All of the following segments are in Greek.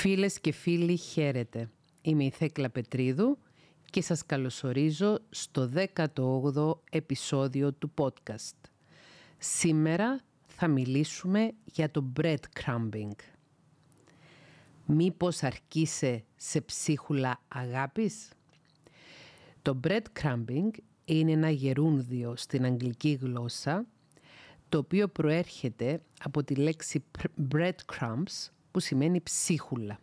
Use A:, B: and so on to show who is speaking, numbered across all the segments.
A: Φίλες και φίλοι χαίρετε. Είμαι η Θέκλα Πετρίδου και σας καλωσορίζω στο 18ο επεισόδιο του podcast. Σήμερα θα μιλήσουμε για το breadcrumbing. Μήπως αρκείσαι σε ψίχουλα αγάπης; Το breadcrumbing είναι ένα γερούνδιο στην αγγλική γλώσσα το οποίο προέρχεται από τη λέξη breadcrumbs που σημαίνει ψίχουλα.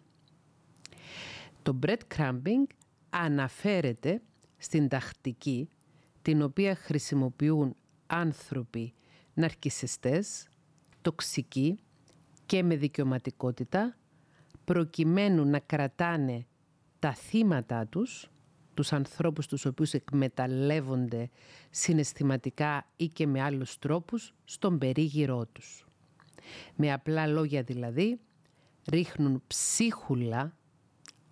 A: Το breadcrumbing αναφέρεται στην τακτική την οποία χρησιμοποιούν άνθρωποι ναρκισιστές, τοξικοί και με δικαιωματικότητα προκειμένου να κρατάνε τα θύματα τους, τους ανθρώπους τους οποίους εκμεταλλεύονται συναισθηματικά ή και με άλλους τρόπους, στον περίγυρό τους. Με απλά λόγια δηλαδή, ρίχνουν ψίχουλα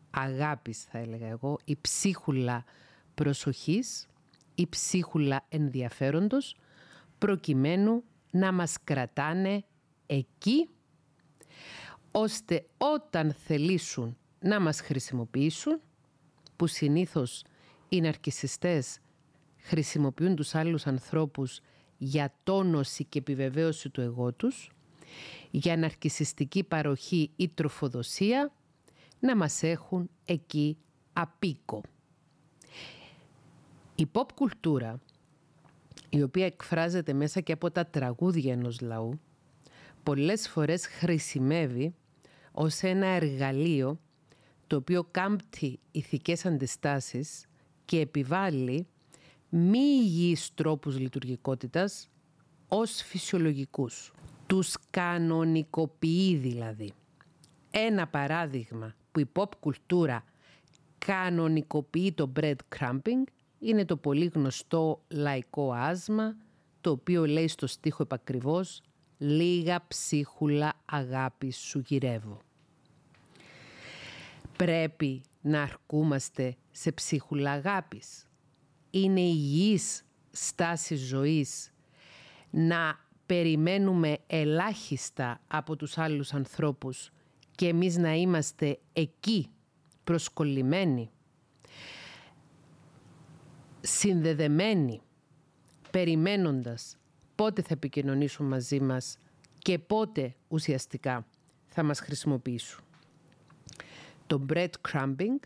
A: αγάπης θα έλεγα εγώ, η ψίχουλα προσοχής, η ψίχουλα ενδιαφέροντος, προκειμένου να μας κρατάνε εκεί, ώστε όταν θελήσουν να μας χρησιμοποιήσουν, που συνήθως οι ναρκισιστές χρησιμοποιούν τους άλλους ανθρώπους για τόνωση και επιβεβαίωση του εγώ τους, για ναρκισιστική παροχή ή τροφοδοσία να μας έχουν εκεί απίκο. Η pop κουλτούρα, η οποία εκφράζεται μέσα και από τα τραγούδια ενός λαού, πολλές φορές χρησιμεύει ως ένα εργαλείο το οποίο κάμπτει ηθικές αντιστάσεις και επιβάλλει μη υγιείς τρόπους λειτουργικότητας ως φυσιολογικούς. Τους κανονικοποιεί δηλαδή. Ένα παράδειγμα που η pop κουλτούρα κανονικοποιεί το breadcrumbing είναι το πολύ γνωστό λαϊκό άσμα το οποίο λέει στο στίχο επακριβώς «Λίγα ψίχουλα αγάπη σου γυρεύω». Πρέπει να αρκούμαστε σε ψίχουλα αγάπης. Είναι υγιής στάση ζωής να περιμένουμε ελάχιστα από τους άλλους ανθρώπους και εμείς να είμαστε εκεί προσκολλημένοι, συνδεδεμένοι, περιμένοντας πότε θα επικοινωνήσουν μαζί μας και πότε ουσιαστικά θα μας χρησιμοποιήσουν. Το breadcrumbing,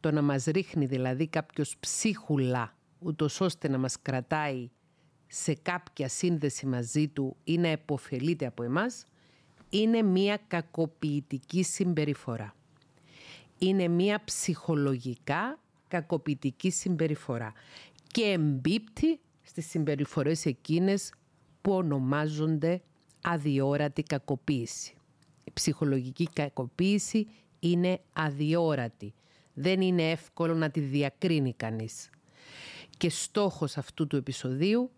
A: το να μας ρίχνει δηλαδή κάποιος ψίχουλα, ούτως ώστε να μας κρατάει σε κάποια σύνδεση μαζί του ή να επωφελείται από εμάς, είναι μία κακοποιητική συμπεριφορά. Είναι μία ψυχολογικά κακοποιητική συμπεριφορά και εμπίπτει στις συμπεριφορές εκείνες που ονομάζονται αδιόρατη κακοποίηση. Η ψυχολογική κακοποίηση είναι αδιόρατη. Δεν είναι εύκολο να τη διακρίνει κανείς. Και στόχος αυτού του επεισοδίου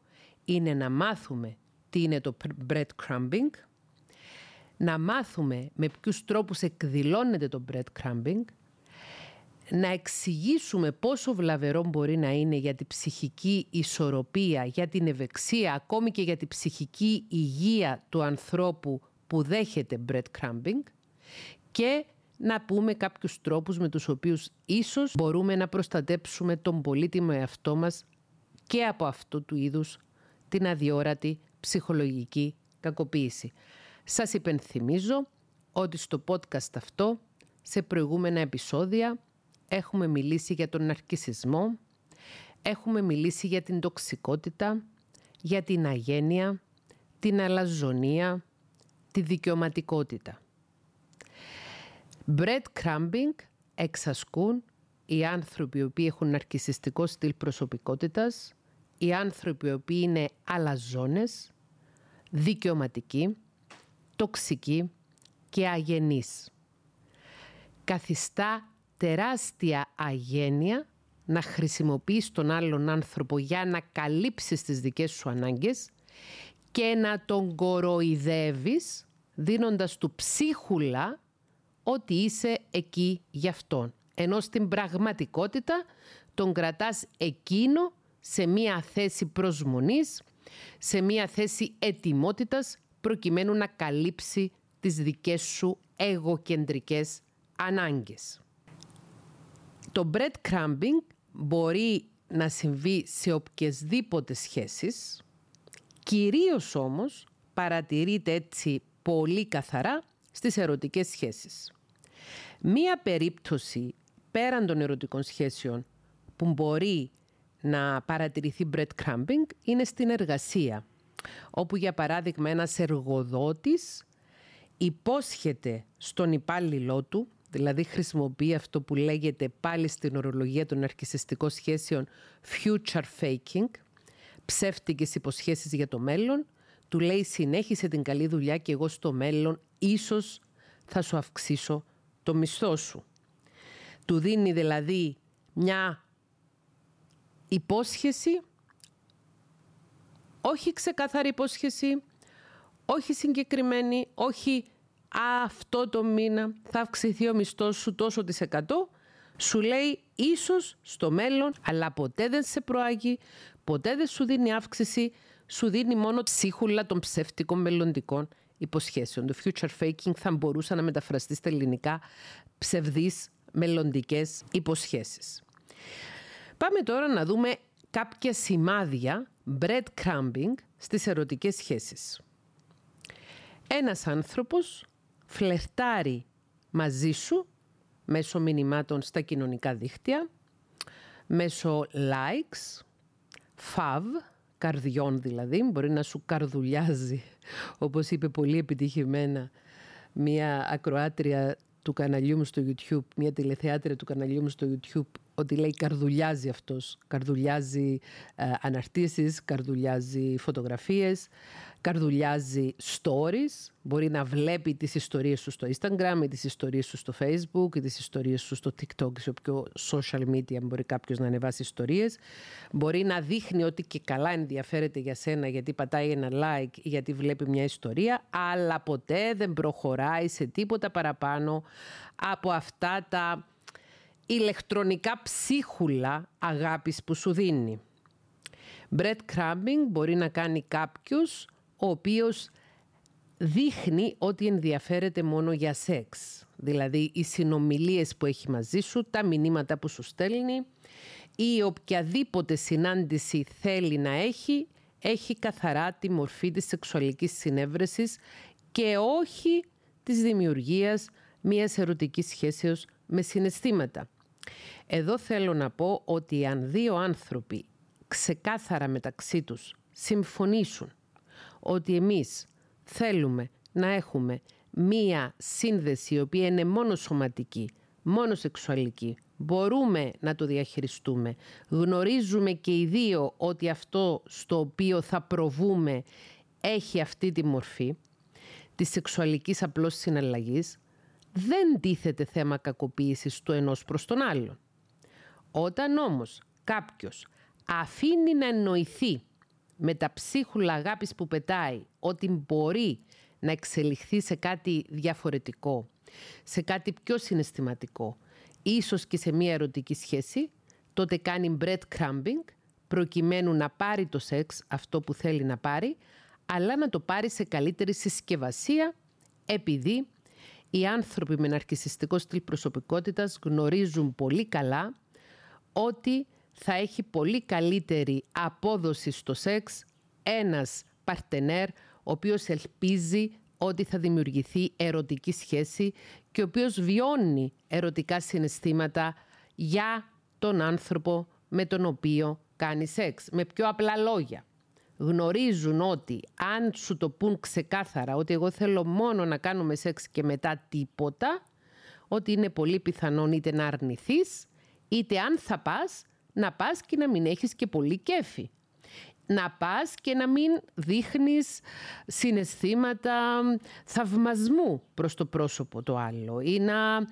A: είναι να μάθουμε τι είναι το breadcrumbing, να μάθουμε με ποιους τρόπους εκδηλώνεται το breadcrumbing, να εξηγήσουμε πόσο βλαβερό μπορεί να είναι για την ψυχική ισορροπία, για την ευεξία, ακόμη και για την ψυχική υγεία του ανθρώπου που δέχεται breadcrumbing και να πούμε κάποιους τρόπους με τους οποίους ίσως μπορούμε να προστατέψουμε τον πολύτιμο εαυτό μας και από αυτού του είδους την αδιόρατη ψυχολογική κακοποίηση. Σας υπενθυμίζω ότι στο podcast αυτό, σε προηγούμενα επεισόδια, έχουμε μιλήσει για τον ναρκισισμό, έχουμε μιλήσει για την τοξικότητα, για την αγένεια, την αλαζονία, τη δικαιωματικότητα. Breadcrumbing εξασκούν οι άνθρωποι οι οποίοι έχουν ναρκισιστικό στυλ προσωπικότητας, οι άνθρωποι οι οποίοι είναι αλαζόνες, δικαιωματικοί, τοξικοί και αγενείς. Καθιστά τεράστια αγένεια να χρησιμοποιείς τον άλλον άνθρωπο για να καλύψεις τις δικές σου ανάγκες και να τον κοροϊδεύεις δίνοντας του ψίχουλα ότι είσαι εκεί για αυτόν. Ενώ στην πραγματικότητα τον κρατάς εκείνο σε μία θέση προσμονής, σε μία θέση ετοιμότητας προκειμένου να καλύψει τις δικές σου εγωκεντρικές ανάγκες. Το breadcrumbing μπορεί να συμβεί σε οποιασδήποτε σχέσεις, κυρίως όμως παρατηρείται έτσι πολύ καθαρά στις ερωτικές σχέσεις. Μία περίπτωση πέραν των ερωτικών σχέσεων που μπορεί να παρατηρηθεί breadcrumbing είναι στην εργασία, όπου για παράδειγμα ένας εργοδότης υπόσχεται στον υπάλληλό του, δηλαδή χρησιμοποιεί αυτό που λέγεται πάλι στην ορολογία των αρχισιστικών σχέσεων future faking, ψεύτικες υποσχέσεις για το μέλλον, του λέει συνέχισε την καλή δουλειά και εγώ στο μέλλον ίσως θα σου αυξήσω το μισθό σου. Του δίνει δηλαδή μια υπόσχεση, όχι ξεκάθαρη υπόσχεση, όχι συγκεκριμένη, όχι αυτό το μήνα θα αυξηθεί ο μισθός σου τόσο της εκατό, σου λέει ίσως στο μέλλον, αλλά ποτέ δεν σε προάγει, ποτέ δεν σου δίνει αύξηση, σου δίνει μόνο ψίχουλα των ψεύτικων μελλοντικών υποσχέσεων. Το future faking θα μπορούσε να μεταφραστεί στα ελληνικά ψευδείς μελλοντικές υποσχέσεις. Πάμε τώρα να δούμε κάποια σημάδια breadcrumbing στις ερωτικές σχέσεις. Ένας άνθρωπος φλερτάρει μαζί σου μέσω μηνυμάτων στα κοινωνικά δίκτυα, μέσω likes, fav, καρδιών δηλαδή, μπορεί να σου καρδουλιάζει, όπως είπε πολύ επιτυχημένα μία ακροάτρια του καναλιού μου στο YouTube, μια τηλεθεάτρια του καναλιού μου στο YouTube, ότι λέει καρδουλιάζει αυτός. Καρδουλιάζει ε, αναρτήσεις, καρδουλιάζει φωτογραφίες, καρδουλιάζει stories. Μπορεί να βλέπει τις ιστορίες σου στο Instagram ή τις ιστορίες σου στο Facebook ή τις ιστορίες σου στο TikTok σε όποιο social media μπορεί κάποιος να ανεβάσει ιστορίες. Μπορεί να δείχνει ότι και καλά ενδιαφέρεται για σένα γιατί πατάει ένα like ή γιατί βλέπει μια ιστορία, αλλά ποτέ δεν προχωράει σε τίποτα παραπάνω από αυτά τα ηλεκτρονικά ψίχουλα αγάπης που σου δίνει. Breadcrumbing μπορεί να κάνει κάποιος ο οποίος δείχνει ότι ενδιαφέρεται μόνο για σεξ. Δηλαδή οι συνομιλίες που έχει μαζί σου, τα μηνύματα που σου στέλνει ή οποιαδήποτε συνάντηση θέλει να έχει, έχει καθαρά τη μορφή της σεξουαλικής συνέβρεσης και όχι της δημιουργίας μιας ερωτικής σχέσεως με συναισθήματα. Εδώ θέλω να πω ότι αν δύο άνθρωποι ξεκάθαρα μεταξύ τους συμφωνήσουν ότι εμείς θέλουμε να έχουμε μία σύνδεση η οποία είναι μόνο σωματική, μόνο σεξουαλική, μπορούμε να το διαχειριστούμε. Γνωρίζουμε και οι δύο ότι αυτό στο οποίο θα προβούμε έχει αυτή τη μορφή της σεξουαλικής απλώς συναλλαγής, δεν τίθεται θέμα κακοποίησης του ενός προς τον άλλον. Όταν όμως κάποιος αφήνει να εννοηθεί με τα ψίχουλα αγάπης που πετάει ότι μπορεί να εξελιχθεί σε κάτι διαφορετικό, σε κάτι πιο συναισθηματικό, ίσως και σε μια ερωτική σχέση, τότε κάνει breadcrumbing προκειμένου να πάρει το σεξ, αυτό που θέλει να πάρει, αλλά να το πάρει σε καλύτερη συσκευασία επειδή οι άνθρωποι με ναρκισιστικό στυλ προσωπικότητας γνωρίζουν πολύ καλά ότι θα έχει πολύ καλύτερη απόδοση στο σεξ ένας παρτενέρ ο οποίος ελπίζει ότι θα δημιουργηθεί ερωτική σχέση και ο οποίος βιώνει ερωτικά συναισθήματα για τον άνθρωπο με τον οποίο κάνει σεξ. Με πιο απλά λόγια. Γνωρίζουν ότι αν σου το πούν ξεκάθαρα ότι εγώ θέλω μόνο να κάνουμε σεξ και μετά τίποτα, ότι είναι πολύ πιθανόν είτε να αρνηθείς, είτε αν θα πας, να πας και να μην έχεις και πολύ κέφι. Να πας και να μην δείχνεις συναισθήματα θαυμασμού προς το πρόσωπο το άλλο ή να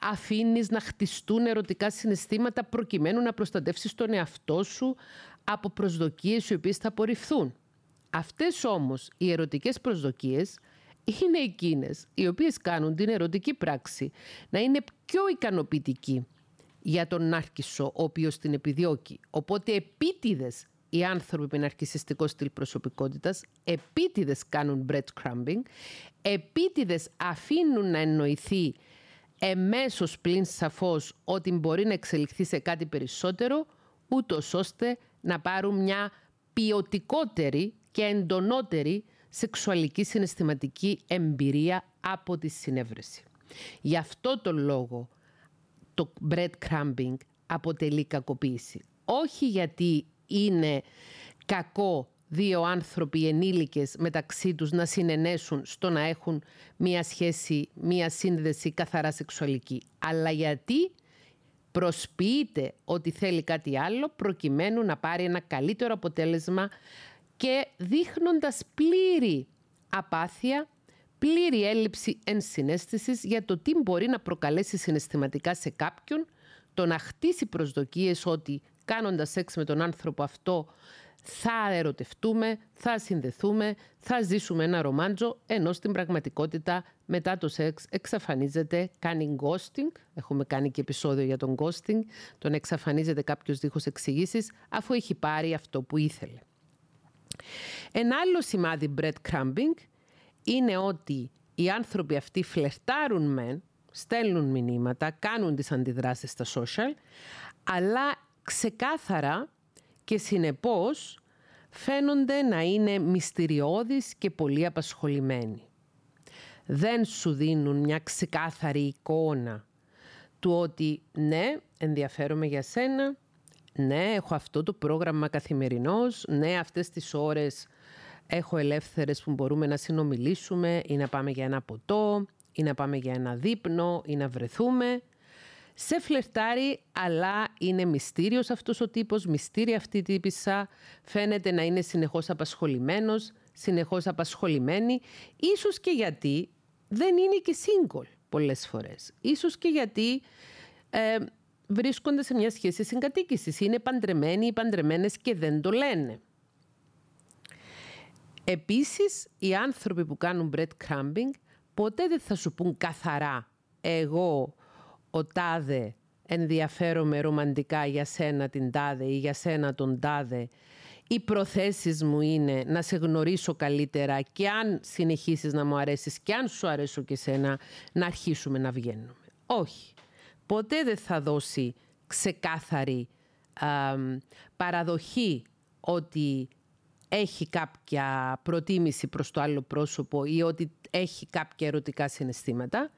A: αφήνεις να χτιστούν ερωτικά συναισθήματα προκειμένου να προστατεύσεις τον εαυτό σου από προσδοκίες οι οποίες θα απορριφθούν. Αυτές όμως οι ερωτικές προσδοκίες είναι εκείνες οι οποίες κάνουν την ερωτική πράξη να είναι πιο ικανοποιητική για τον νάρκισο ο οποίος την επιδιώκει. Οπότε επίτηδες οι άνθρωποι με ναρκισιστικό στυλ προσωπικότητας επίτηδες κάνουν breadcrumbing, επίτηδες αφήνουν να εννοηθεί εμέσως πλην σαφώς ότι μπορεί να εξελιχθεί σε κάτι περισσότερο, ούτως ώστε να πάρουν μια ποιοτικότερη και εντονότερη σεξουαλική συναισθηματική εμπειρία από τη συνέβρεση. Γι' αυτό το λόγο το breadcrumbing αποτελεί κακοποίηση. Όχι γιατί είναι κακό δύο άνθρωποι ενήλικες μεταξύ τους να συνενέσουν στο να έχουν μία σχέση, μία σύνδεση καθαρά σεξουαλική. Αλλά γιατί προσποιείται ότι θέλει κάτι άλλο προκειμένου να πάρει ένα καλύτερο αποτέλεσμα και δείχνοντας πλήρη απάθεια, πλήρη έλλειψη ενσυναίσθησης για το τι μπορεί να προκαλέσει συναισθηματικά σε κάποιον, το να χτίσει προσδοκίες ότι κάνοντας σεξ με τον άνθρωπο αυτό θα ερωτευτούμε, θα συνδεθούμε, θα ζήσουμε ένα ρομάντζο, ενώ στην πραγματικότητα μετά το σεξ εξαφανίζεται, κάνει ghosting, έχουμε κάνει και επεισόδιο για τον ghosting, τον εξαφανίζεται κάποιος δίχως εξηγήσεις αφού έχει πάρει αυτό που ήθελε. Ένα άλλο σημάδι breadcrumbing είναι ότι οι άνθρωποι αυτοί φλερτάρουν μεν, στέλνουν μηνύματα, κάνουν τις αντιδράσεις στα social, αλλά ξεκάθαρα και συνεπώς φαίνονται να είναι μυστηριώδεις και πολύ απασχολημένοι. Δεν σου δίνουν μια ξεκάθαρη εικόνα του ότι ναι, ενδιαφέρομαι για σένα, ναι, έχω αυτό το πρόγραμμα καθημερινός, ναι, αυτές τις ώρες έχω ελεύθερες που μπορούμε να συνομιλήσουμε ή να πάμε για ένα ποτό ή να πάμε για ένα δείπνο ή να βρεθούμε σε φλερτάρει, αλλά είναι μυστήριος αυτός ο τύπος, μυστήρια αυτή η τύπησα, φαίνεται να είναι συνεχώς απασχολημένος, συνεχώς απασχολημένη, ίσως και γιατί δεν είναι και single πολλές φορές. Ίσως και γιατί ε, βρίσκονται σε μια σχέση συγκατοίκησης, είναι παντρεμένοι ή παντρεμένες και δεν το λένε. Επίσης, οι άνθρωποι που κάνουν breadcrumbing ποτέ δεν θα σου πούν καθαρά εγώ ο τάδε ενδιαφέρομαι ρομαντικά για σένα την τάδε ή για σένα τον τάδε οι προθέσεις μου είναι να σε γνωρίσω καλύτερα και αν συνεχίσεις να μου αρέσεις και αν σου αρέσω και σένα να αρχίσουμε να βγαίνουμε. Όχι. Ποτέ δεν θα δώσει ξεκάθαρη παραδοχή ότι έχει κάποια προτίμηση προς το άλλο πρόσωπο ή ότι έχει κάποια ερωτικά συναισθήματα.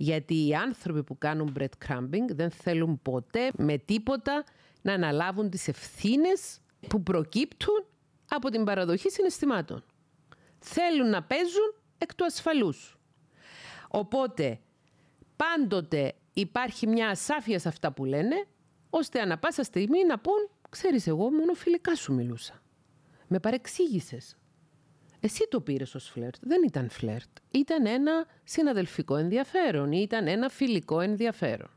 A: Γιατί οι άνθρωποι που κάνουν breadcrumbing δεν θέλουν ποτέ με τίποτα να αναλάβουν τις ευθύνες που προκύπτουν από την παραδοχή συναισθημάτων. Θέλουν να παίζουν εκ του ασφαλούς. Οπότε πάντοτε υπάρχει μια ασάφεια σε αυτά που λένε, ώστε ανα πάσα στιγμή να πούν «Ξέρεις, εγώ μόνο φιλικά σου μιλούσα. Με παρεξήγησες. Εσύ το πήρες ως φλερτ. Δεν ήταν φλερτ. Ήταν ένα συναδελφικό ενδιαφέρον ή ήταν ένα φιλικό ενδιαφέρον.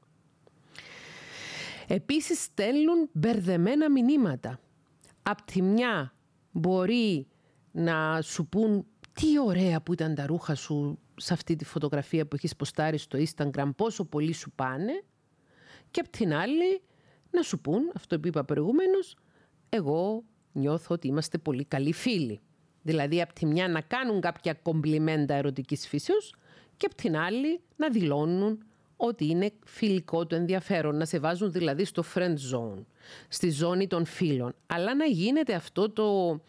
A: Επίσης στέλνουν μπερδεμένα μηνύματα. Απ' τη μια μπορεί να σου πούν τι ωραία που ήταν τα ρούχα σου σε αυτή τη φωτογραφία που έχεις ποστάρει στο Instagram, πόσο πολύ σου πάνε και απ' την άλλη να σου πούν, αυτό που είπα προηγουμένως, εγώ νιώθω ότι είμαστε πολύ καλοί φίλοι. Δηλαδή, από τη μια να κάνουν κάποια κομπλιμέντα ερωτικής φύσεως και από την άλλη να δηλώνουν ότι είναι φιλικό το ενδιαφέρον, να σε βάζουν δηλαδή στο friend zone, στη ζώνη των φίλων. Αλλά να γίνεται αυτό το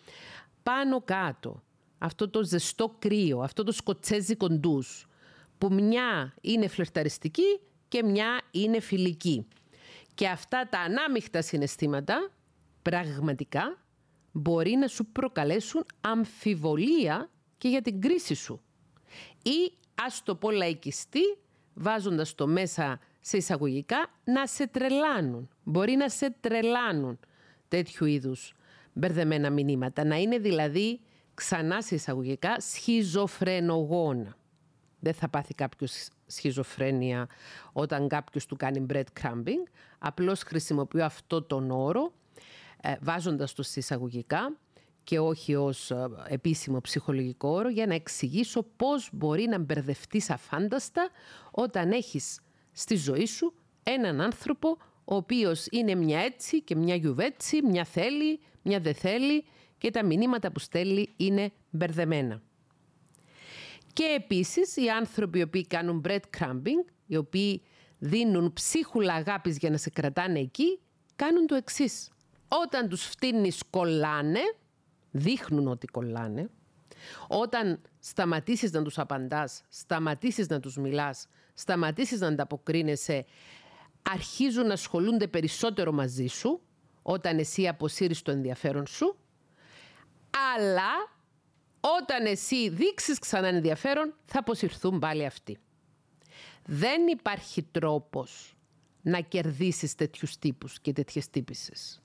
A: πάνω κάτω, αυτό το ζεστό κρύο, αυτό το σκοτσέζικο ντους, που μια είναι φλερταριστική και μια είναι φιλική. Και αυτά τα ανάμειχτα συναισθήματα πραγματικά μπορεί να σου προκαλέσουν αμφιβολία και για την κρίση σου. Ή ας το πω λαϊκιστή, βάζοντας το μέσα σε εισαγωγικά, να σε τρελάνουν. Μπορεί να σε τρελάνουν τέτοιου είδους μπερδεμένα μηνύματα. Να είναι δηλαδή ξανά σε εισαγωγικά σχιζοφρενογόνα. Δεν θα πάθει κάποιος σχιζοφρένεια όταν κάποιος του κάνει breadcrumbing. Απλώς χρησιμοποιώ αυτό τον όρο ε, βάζοντας το εισαγωγικά και όχι ως ε, επίσημο ψυχολογικό όρο για να εξηγήσω πώς μπορεί να μπερδευτείς αφάνταστα όταν έχεις στη ζωή σου έναν άνθρωπο ο οποίος είναι μια έτσι και μια γιουβέτσι, μια θέλει, μια δεν θέλει και τα μηνύματα που στέλνει είναι μπερδεμένα. Και επίσης οι άνθρωποι οι οποίοι κάνουν breadcrumbing οι οποίοι δίνουν ψίχουλα αγάπης για να σε κρατάνε εκεί, κάνουν το εξής. Όταν τους φτύνεις κολλάνε, δείχνουν ότι κολλάνε. Όταν σταματήσεις να τους απαντάς, σταματήσεις να τους μιλάς, σταματήσεις να ανταποκρίνεσαι, αρχίζουν να ασχολούνται περισσότερο μαζί σου, όταν εσύ αποσύρεις το ενδιαφέρον σου, αλλά όταν εσύ δείξεις ξανά ενδιαφέρον, θα αποσυρθούν πάλι αυτοί. Δεν υπάρχει τρόπος να κερδίσεις τέτοιους τύπους και τέτοιες τύπησες,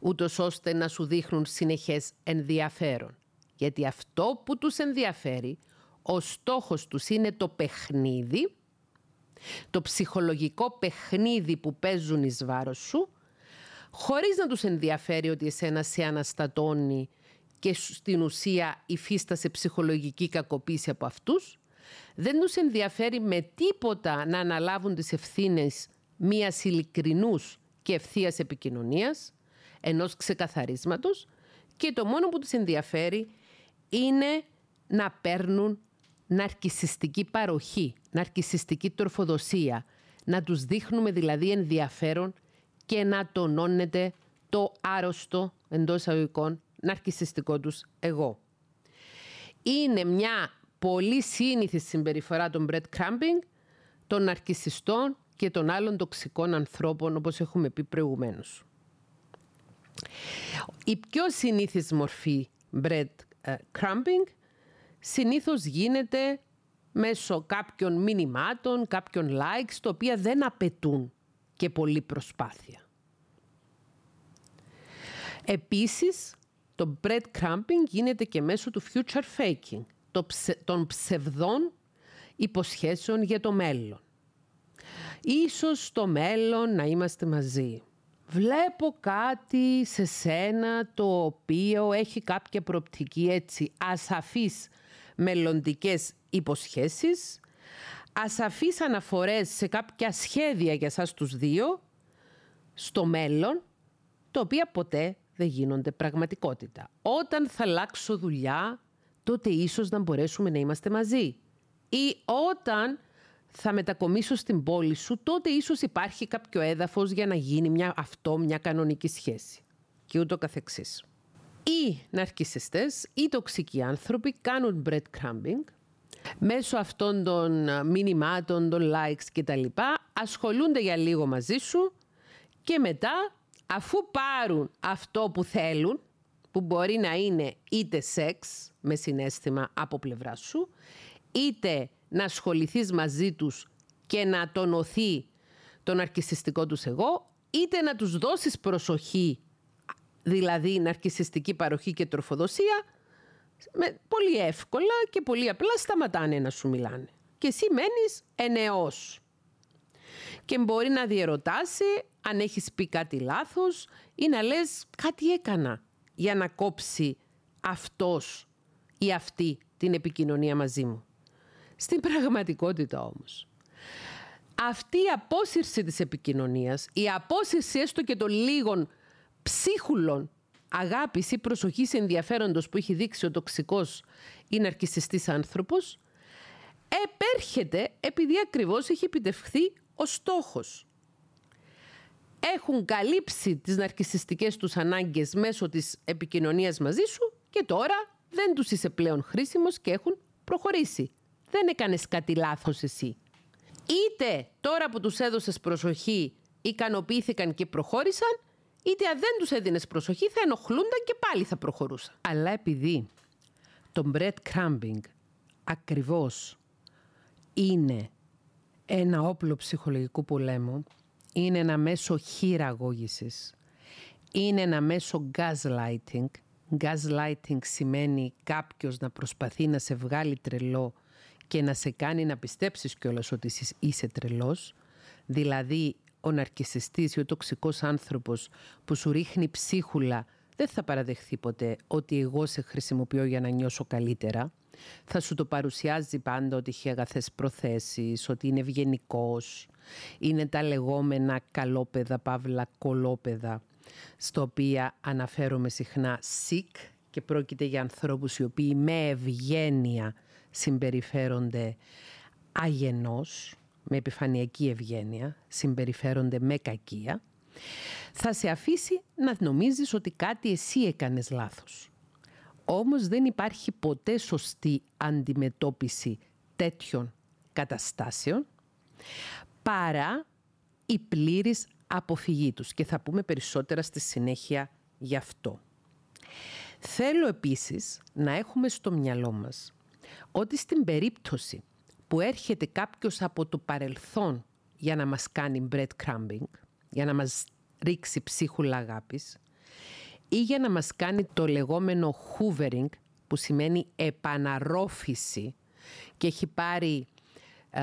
A: ούτως ώστε να σου δείχνουν συνεχές ενδιαφέρον. Γιατί αυτό που τους ενδιαφέρει, ο στόχος τους είναι το παιχνίδι, το ψυχολογικό παιχνίδι που παίζουν εις βάρος σου, χωρίς να τους ενδιαφέρει ότι εσένα σε αναστατώνει και στην ουσία υφίστασε ψυχολογική κακοποίηση από αυτούς, δεν τους ενδιαφέρει με τίποτα να αναλάβουν τις ευθύνες μιας ειλικρινούς και ευθείας επικοινωνίας, ενός ξεκαθαρίσματος και το μόνο που τους ενδιαφέρει είναι να παίρνουν ναρκισιστική παροχή, ναρκισιστική τροφοδοσία, να τους δείχνουμε δηλαδή ενδιαφέρον και να τονώνεται το άρρωστο εντός αγωγικών ναρκισιστικό τους εγώ. Είναι μια πολύ σύνηθη συμπεριφορά των breadcrumbing, των ναρκισιστών και των άλλων τοξικών ανθρώπων, όπως έχουμε πει προηγουμένως. Η πιο συνήθις μορφή breadcrumbing συνήθως γίνεται μέσω κάποιων μηνυμάτων, κάποιων likes, τα οποία δεν απαιτούν και πολλή προσπάθεια. Επίσης, το breadcrumbing γίνεται και μέσω του future faking, των ψευδών υποσχέσεων για το μέλλον. Ίσως στο μέλλον να είμαστε μαζί. Βλέπω κάτι σε σένα το οποίο έχει κάποια προοπτική έτσι ασαφής μελλοντικές υποσχέσεις, ασαφείς αναφορές σε κάποια σχέδια για σας τους δύο στο μέλλον, το οποία ποτέ δεν γίνονται πραγματικότητα. Όταν θα αλλάξω δουλειά, τότε ίσως να μπορέσουμε να είμαστε μαζί. Ή όταν θα μετακομίσω στην πόλη σου, τότε ίσως υπάρχει κάποιο έδαφος για να γίνει μια, αυτό μια κανονική σχέση. Και ούτω καθεξής. Οι ναρκισιστές, οι τοξικοί άνθρωποι κάνουν breadcrumbing μέσω αυτών των μηνυμάτων, των likes κτλ. Ασχολούνται για λίγο μαζί σου και μετά αφού πάρουν αυτό που θέλουν, που μπορεί να είναι είτε σεξ με συνέστημα από πλευρά σου, είτε να ασχοληθείς μαζί τους και να τονωθεί το ναρκισιστικό τους εγώ, είτε να τους δώσεις προσοχή, δηλαδή ναρκισιστική παροχή και τροφοδοσία, με, πολύ εύκολα και πολύ απλά σταματάνε να σου μιλάνε. Και εσύ μένεις ενεός. Και μπορεί να διερωτάσει αν έχεις πει κάτι λάθος ή να λες κάτι έκανα για να κόψει αυτός ή αυτή την επικοινωνία μαζί μου. Στην πραγματικότητα όμως, αυτή η απόσυρση της επικοινωνίας, η απόσυρση έστω και των λίγων ψίχουλων αγάπης ή προσοχής ενδιαφέροντος που έχει δείξει ο τοξικός ή ναρκισιστής άνθρωπος, επέρχεται επειδή ακριβώς έχει επιτευχθεί ο στόχος έχουν καλύψει τις ναρκισιστικές τους ανάγκες μέσω της επικοινωνίας μαζί σου και τώρα δεν τους είσαι πλέον χρήσιμος και έχουν προχωρήσει. Δεν έκανες κάτι λάθος εσύ. Είτε τώρα που τους έδωσες προσοχή ικανοποιήθηκαν και προχώρησαν, είτε αν δεν τους έδινες προσοχή θα ενοχλούνταν και πάλι θα προχωρούσαν. Αλλά επειδή το breadcrumbing ακριβώς είναι ένα όπλο ψυχολογικού πολέμου, είναι ένα μέσο χειραγώγησης. Είναι ένα μέσο gaslighting. Gaslighting σημαίνει κάποιος να προσπαθεί να σε βγάλει τρελό και να σε κάνει να πιστέψεις κιόλας ότι είσαι τρελός. Δηλαδή ο ναρκισιστής ή ο τοξικός άνθρωπος που σου ρίχνει ψίχουλα δεν θα παραδεχθεί ποτέ ότι εγώ σε χρησιμοποιώ για να νιώσω καλύτερα. Θα σου το παρουσιάζει πάντα ότι έχει αγαθές προθέσεις, ότι είναι ευγενικός, είναι τα λεγόμενα καλόπεδα, παύλα κολόπεδα, στο οποία αναφέρομαι συχνά sick και πρόκειται για ανθρώπους οι οποίοι με ευγένεια συμπεριφέρονται αγενός, με επιφανειακή ευγένεια, συμπεριφέρονται με κακία, θα σε αφήσει να νομίζεις ότι κάτι εσύ έκανες λάθος. Όμως δεν υπάρχει ποτέ σωστή αντιμετώπιση τέτοιων καταστάσεων παρά η πλήρης αποφυγή τους και θα πούμε περισσότερα στη συνέχεια γι' αυτό. Θέλω επίσης να έχουμε στο μυαλό μας ότι στην περίπτωση που έρχεται κάποιος από το παρελθόν για να μας κάνει breadcrumbing, για να μας ρίξει ψίχουλα αγάπης ή για να μας κάνει το λεγόμενο hoovering που σημαίνει επαναρρόφηση και έχει πάρει ε,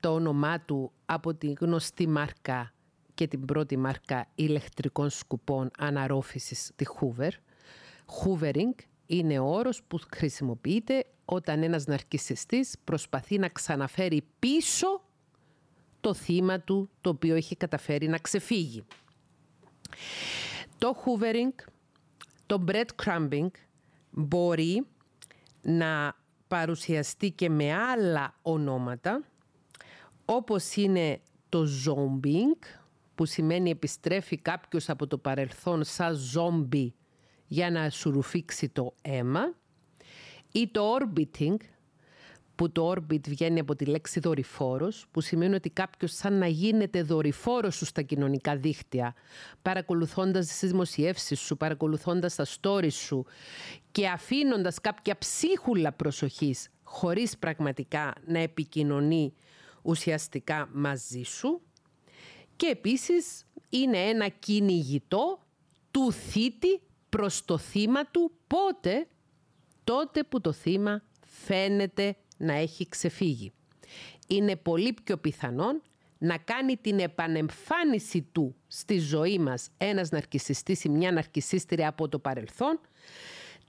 A: το όνομά του από τη γνωστή μάρκα και την πρώτη μάρκα ηλεκτρικών σκουπών αναρρόφησης τη Hoover. Hoovering είναι ο όρος που χρησιμοποιείται όταν ένας ναρκισιστής προσπαθεί να ξαναφέρει πίσω το θύμα του το οποίο έχει καταφέρει να ξεφύγει. Το hoovering, το breadcrumbing μπορεί να παρουσιαστεί και με άλλα ονόματα όπως είναι το zombing που σημαίνει επιστρέφει κάποιος από το παρελθόν σαν ζόμπι για να σου το αίμα ή το orbiting που το orbit βγαίνει από τη λέξη δορυφόρος, που σημαίνει ότι κάποιος σαν να γίνεται δορυφόρος σου στα κοινωνικά δίκτυα, παρακολουθώντας τις δημοσιεύσεις σου, παρακολουθώντας τα stories σου και αφήνοντας κάποια ψίχουλα προσοχής, χωρίς πραγματικά να επικοινωνεί ουσιαστικά μαζί σου. Και επίσης είναι ένα κυνηγητό του θήτη προς το θύμα του, πότε, τότε που το θύμα φαίνεται να έχει ξεφύγει. Είναι πολύ πιο πιθανόν να κάνει την επανεμφάνιση του στη ζωή μας ένας ναρκισιστής ή μια ναρκισίστρια από το παρελθόν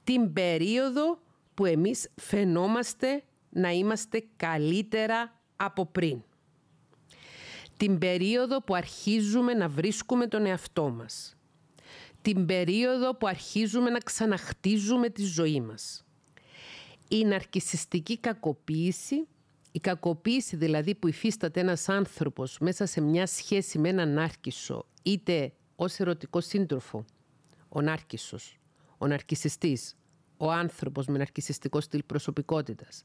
A: την περίοδο που εμείς φαινόμαστε να είμαστε καλύτερα από πριν. Την περίοδο που αρχίζουμε να βρίσκουμε τον εαυτό μας. Την περίοδο που αρχίζουμε να ξαναχτίζουμε τη ζωή μας η ναρκισιστική κακοποίηση, η κακοποίηση δηλαδή που υφίσταται ένας άνθρωπος μέσα σε μια σχέση με έναν νάρκισο, είτε ως ερωτικό σύντροφο, ο νάρκισος, ο ναρκισιστής, ο άνθρωπος με ναρκισιστικό στυλ προσωπικότητας,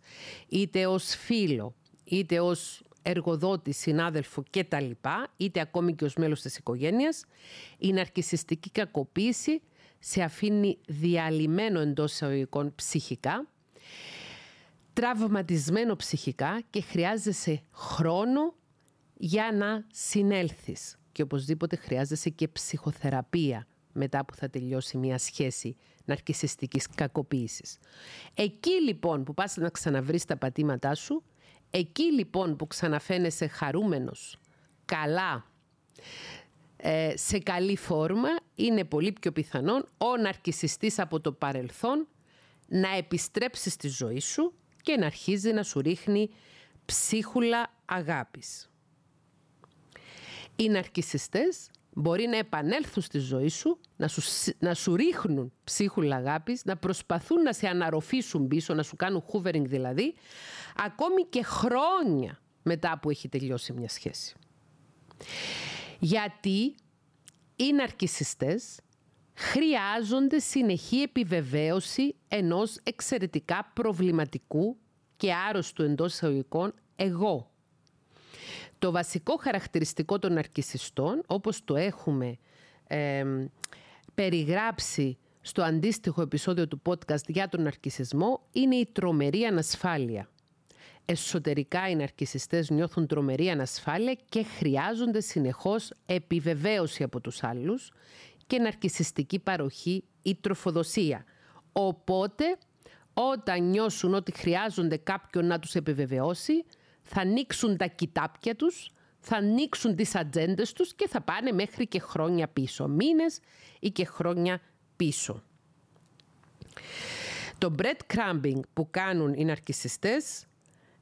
A: είτε ως φίλο, είτε ως εργοδότη, συνάδελφο κτλ, είτε ακόμη και ως μέλος της οικογένειας, η ναρκισιστική κακοποίηση σε αφήνει διαλυμένο εντός εισαγωγικών ψυχικά, τραυματισμένο ψυχικά και χρειάζεσαι χρόνο για να συνέλθεις. Και οπωσδήποτε χρειάζεσαι και ψυχοθεραπεία μετά που θα τελειώσει μια σχέση ναρκισιστικής κακοποίησης. Εκεί λοιπόν που πας να ξαναβρεις τα πατήματά σου, εκεί λοιπόν που ξαναφαίνεσαι χαρούμενος, καλά, ε, σε καλή φόρμα, είναι πολύ πιο πιθανόν ο ναρκισιστής από το παρελθόν να επιστρέψεις στη ζωή σου και να αρχίζει να σου ρίχνει ψίχουλα αγάπης. Οι ναρκισιστές μπορεί να επανέλθουν στη ζωή σου, να σου, να σου ρίχνουν ψίχουλα αγάπης, να προσπαθούν να σε αναρροφήσουν πίσω, να σου κάνουν hoovering δηλαδή, ακόμη και χρόνια μετά που έχει τελειώσει μια σχέση. Γιατί οι ναρκισιστές χρειάζονται συνεχή επιβεβαίωση ενός εξαιρετικά προβληματικού και άρρωστου εντός εισαγωγικών εγώ. Το βασικό χαρακτηριστικό των αρκισιστών, όπως το έχουμε περιγράψει στο αντίστοιχο επεισόδιο του podcast για τον αρκισισμό, είναι η τρομερή ανασφάλεια. Εσωτερικά οι ναρκισιστές νιώθουν τρομερή ανασφάλεια και χρειάζονται συνεχώς επιβεβαίωση από τους άλλους και ναρκισιστική παροχή ή τροφοδοσία. Οπότε, όταν νιώσουν ότι χρειάζονται κάποιον να τους επιβεβαιώσει, θα ανοίξουν τα κοιτάπια τους, θα ανοίξουν τις ατζέντες τους και θα πάνε μέχρι και χρόνια πίσω, μήνες ή και χρόνια πίσω. Το breadcrumbing που κάνουν οι ναρκισιστές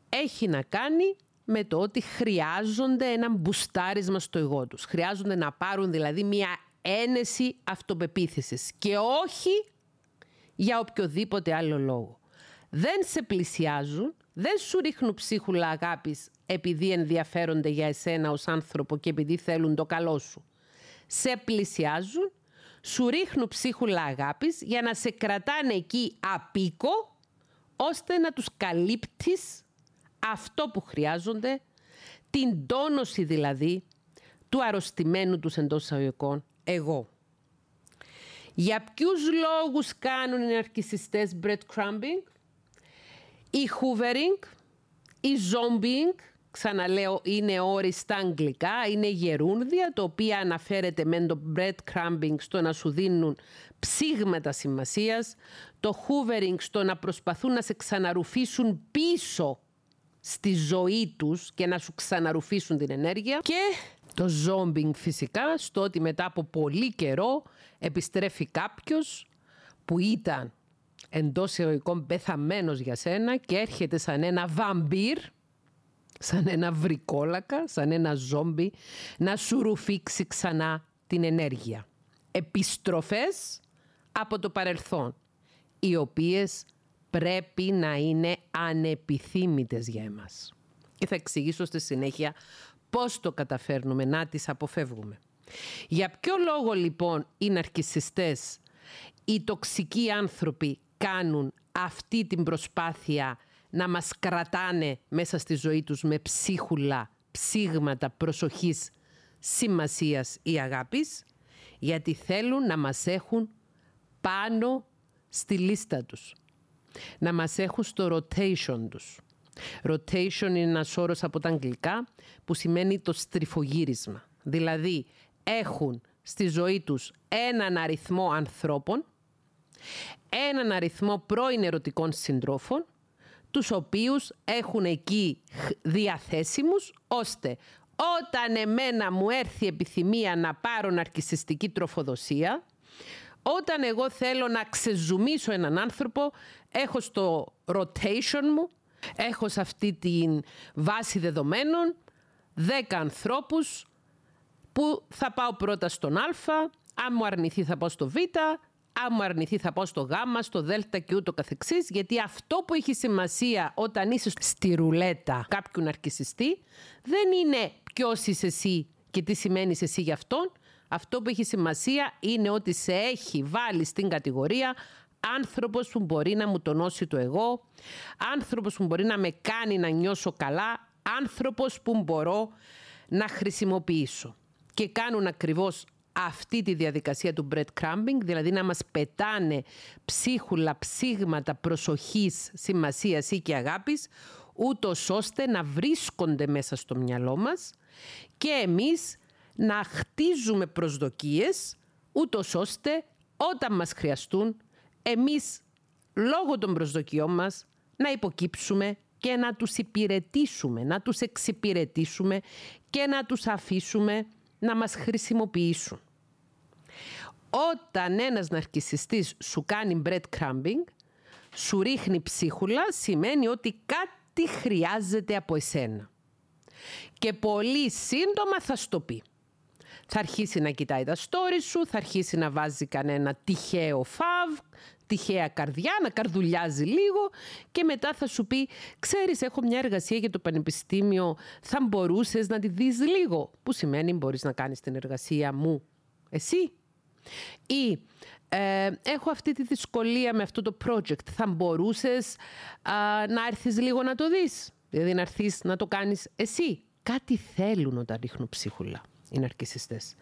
A: έχει να κάνει με το ότι χρειάζονται ένα μπουστάρισμα στο εγώ τους. Χρειάζονται να πάρουν δηλαδή μια ένεση αυτοπεποίθησης και όχι για οποιοδήποτε άλλο λόγο. Δεν σε πλησιάζουν δεν σου ρίχνουν ψίχουλα αγάπης επειδή ενδιαφέρονται για εσένα ως άνθρωπο και επειδή θέλουν το καλό σου. Σε πλησιάζουν, σου ρίχνουν ψίχουλα αγάπης για να σε κρατάνε εκεί απίκο, ώστε να τους καλύπτεις αυτό που χρειάζονται, την τόνωση δηλαδή του αρρωστημένου τους εντός εισαγωγικών εγώ. Για ποιους λόγους κάνουν οι αρκισιστές breadcrumbing, η hoovering, η zombieing, ξαναλέω είναι όρη στα αγγλικά, είναι γερούνδια, το οποίο αναφέρεται με το breadcrumbing στο να σου δίνουν ψήγματα σημασίας, το hoovering στο να προσπαθούν να σε ξαναρουφήσουν πίσω στη ζωή τους και να σου ξαναρουφήσουν την ενέργεια και το zombing φυσικά στο ότι μετά από πολύ καιρό επιστρέφει κάποιος που ήταν εντός εωικών πεθαμένος για σένα και έρχεται σαν ένα βαμπύρ, σαν ένα βρικόλακα, σαν ένα ζόμπι, να σου ρουφήξει ξανά την ενέργεια. Επιστροφές από το παρελθόν, οι οποίες πρέπει να είναι ανεπιθύμητες για εμάς. Και θα εξηγήσω στη συνέχεια πώς το καταφέρνουμε να τις αποφεύγουμε. Για ποιο λόγο λοιπόν οι ναρκισιστές, οι τοξικοί άνθρωποι κάνουν αυτή την προσπάθεια να μας κρατάνε μέσα στη ζωή τους με ψίχουλα, ψήγματα προσοχής, σημασίας ή αγάπης, γιατί θέλουν να μας έχουν πάνω στη λίστα τους. Να μας έχουν στο rotation τους. Rotation είναι ένας όρος από τα αγγλικά που σημαίνει το στριφογύρισμα. Δηλαδή έχουν στη ζωή τους έναν αριθμό ανθρώπων, έναν αριθμό πρώην ερωτικών συντρόφων, τους οποίους έχουν εκεί διαθέσιμους, ώστε όταν εμένα μου έρθει επιθυμία να πάρω ναρκισιστική τροφοδοσία, όταν εγώ θέλω να ξεζουμίσω έναν άνθρωπο, έχω στο rotation μου, έχω σε αυτή τη βάση δεδομένων 10 ανθρώπους που θα πάω πρώτα στον Α, αν μου αρνηθεί θα πάω στο Β, αν μου αρνηθεί θα πάω στο Γ, στο Δ και ούτω καθεξής, γιατί αυτό που έχει σημασία όταν είσαι στη ρουλέτα κάποιου ναρκισιστή δεν είναι ποιος είσαι εσύ και τι σημαίνεις εσύ για αυτόν. Αυτό που έχει σημασία είναι ότι σε έχει βάλει στην κατηγορία άνθρωπος που μπορεί να μου τονώσει το εγώ, άνθρωπος που μπορεί να με κάνει να νιώσω καλά, άνθρωπος που μπορώ να χρησιμοποιήσω. Και κάνουν ακριβώς αυτή τη διαδικασία του breadcrumbing, δηλαδή να μας πετάνε ψίχουλα, ψήγματα προσοχής, σημασίας ή και αγάπης, ούτως ώστε να βρίσκονται μέσα στο μυαλό μας και εμείς να χτίζουμε προσδοκίες, ούτως ώστε όταν μας χρειαστούν, εμείς λόγω των προσδοκιών μας να υποκύψουμε και να τους υπηρετήσουμε, να τους εξυπηρετήσουμε και να τους αφήσουμε να μας χρησιμοποιήσουν. Όταν ένας ναρκισιστής σου κάνει breadcrumbing, σου ρίχνει ψίχουλα, σημαίνει ότι κάτι χρειάζεται από εσένα. Και πολύ σύντομα θα στο πει. Θα αρχίσει να κοιτάει τα stories σου, θα αρχίσει να βάζει κανένα τυχαίο φαβ, τυχαία καρδιά, να καρδουλιάζει λίγο και μετά θα σου πει «Ξέρεις, έχω μια εργασία για το πανεπιστήμιο, θα μπορούσες να τη δεις λίγο». Που σημαίνει μπορείς να κάνεις την εργασία μου εσύ. Ή ε, έχω αυτή τη δυσκολία με αυτό το project, θα μπορούσες να έρθεις λίγο να το δεις. Δηλαδή να έρθεις να το κάνεις εσύ. Κάτι θέλουν όταν ρίχνουν ψίχουλα οι ναρκισιστές.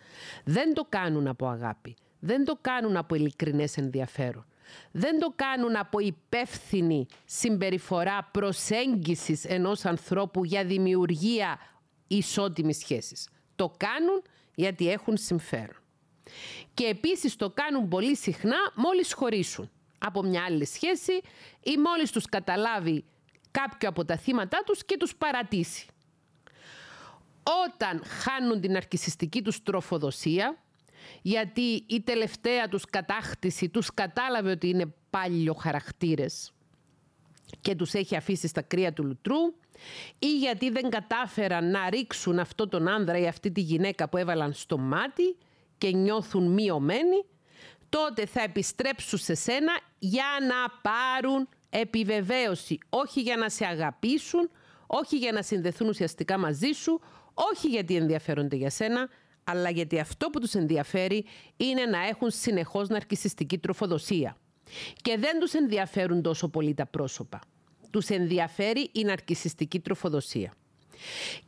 A: Δεν το κάνουν από αγάπη. Δεν το κάνουν από ειλικρινές ενδιαφέρον δεν το κάνουν από υπεύθυνη συμπεριφορά προσέγγισης ενός ανθρώπου για δημιουργία ισότιμης σχέσης. Το κάνουν γιατί έχουν συμφέρον. Και επίσης το κάνουν πολύ συχνά μόλις χωρίσουν από μια άλλη σχέση ή μόλις τους καταλάβει κάποιο από τα θύματα τους και τους παρατήσει. Όταν χάνουν την αρκισιστική τους τροφοδοσία, γιατί η τελευταία τους κατάκτηση τους κατάλαβε ότι είναι πάλιο χαρακτήρες και τους έχει αφήσει στα κρύα του λουτρού ή γιατί δεν κατάφεραν να ρίξουν αυτό τον άνδρα ή αυτή τη γυναίκα που έβαλαν στο μάτι και νιώθουν μειωμένοι, τότε θα επιστρέψουν σε σένα για να πάρουν επιβεβαίωση. Όχι για να σε αγαπήσουν, όχι για να συνδεθούν ουσιαστικά μαζί σου, όχι γιατί ενδιαφέρονται για σένα, αλλά γιατί αυτό που τους ενδιαφέρει είναι να έχουν συνεχώς ναρκισιστική τροφοδοσία. Και δεν τους ενδιαφέρουν τόσο πολύ τα πρόσωπα. Τους ενδιαφέρει η ναρκισιστική τροφοδοσία.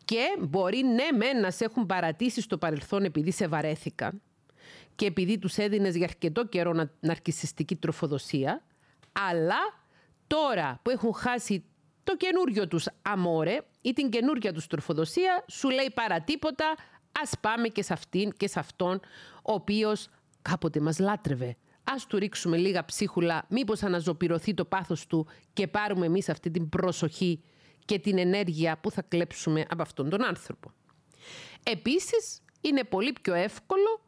A: Και μπορεί ναι με να σε έχουν παρατήσει στο παρελθόν επειδή σε βαρέθηκαν και επειδή τους έδινες για αρκετό καιρό ναρκισιστική τροφοδοσία, αλλά τώρα που έχουν χάσει το καινούριο τους αμόρε ή την καινούργια τους τροφοδοσία, σου λέει παρατίποτα, ας πάμε και σε αυτήν και σε αυτόν, ο οποίος κάποτε μας λάτρευε. Ας του ρίξουμε λίγα ψίχουλα, μήπως αναζωπηρωθεί το πάθος του και πάρουμε εμείς αυτή την προσοχή και την ενέργεια που θα κλέψουμε από αυτόν τον άνθρωπο. Επίσης, είναι πολύ πιο εύκολο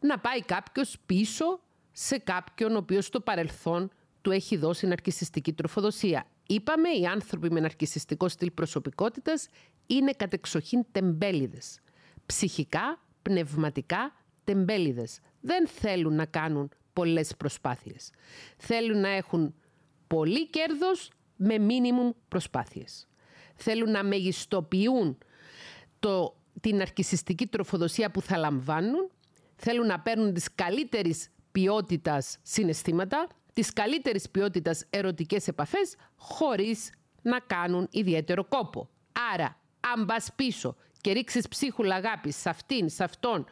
A: να πάει κάποιος πίσω σε κάποιον ο οποίος στο παρελθόν του έχει δώσει ναρκισιστική τροφοδοσία. Είπαμε, οι άνθρωποι με ναρκισιστικό στυλ προσωπικότητας είναι κατεξοχήν τεμπέληδες. Ψυχικά, πνευματικά τεμπέληδες. Δεν θέλουν να κάνουν πολλές προσπάθειες. Θέλουν να έχουν πολύ κέρδος με μίνιμουμ προσπάθειες. Θέλουν να μεγιστοποιούν το, την αρκισιστική τροφοδοσία που θα λαμβάνουν. Θέλουν να παίρνουν τις καλύτερης ποιότητας συναισθήματα, τις καλύτερης ποιότητας ερωτικές επαφές, χωρίς να κάνουν ιδιαίτερο κόπο. Άρα, αν πας πίσω και ρίξεις ψίχουλα αγάπης σε αυτήν, σε αυτόν,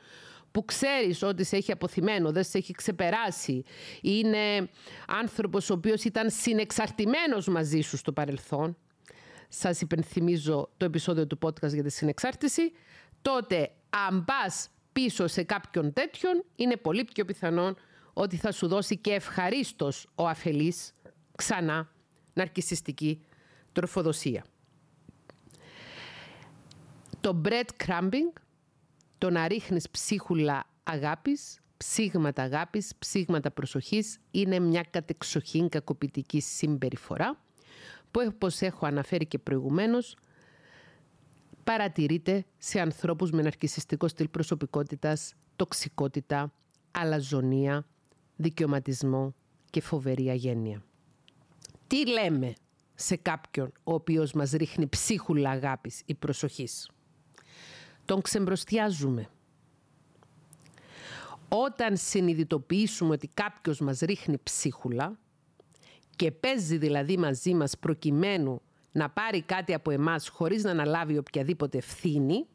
A: που ξέρεις ότι σε έχει αποθυμένο, δεν σε έχει ξεπεράσει, είναι άνθρωπος ο οποίος ήταν συνεξαρτημένος μαζί σου στο παρελθόν, σας υπενθυμίζω το επεισόδιο του podcast για τη συνεξάρτηση, τότε αν πας πίσω σε κάποιον τέτοιον, είναι πολύ πιο πιθανόν ότι θα σου δώσει και ευχαρίστως ο αφελής ξανά ναρκισιστική τροφοδοσία. Το breadcrumbing το να ρίχνεις ψίχουλα αγάπης, ψήγματα αγάπης, ψήγματα προσοχής είναι μια κατεξοχήν κακοποιητική συμπεριφορά που όπως έχω αναφέρει και προηγουμένως παρατηρείται σε ανθρώπους με ναρκισιστικό στυλ προσωπικότητας, τοξικότητα, αλαζονία, δικαιωματισμό και φοβερή αγένεια. Τι λέμε σε κάποιον ο οποίος μας ρίχνει ψίχουλα αγάπης ή προσοχής; Τον ξεμπροστιάζουμε. Όταν συνειδητοποιήσουμε ότι κάποιος μας ρίχνει ψίχουλα και παίζει δηλαδή μαζί μας προκειμένου να πάρει κάτι από εμάς χωρίς να αναλάβει οποιαδήποτε ευθύνη,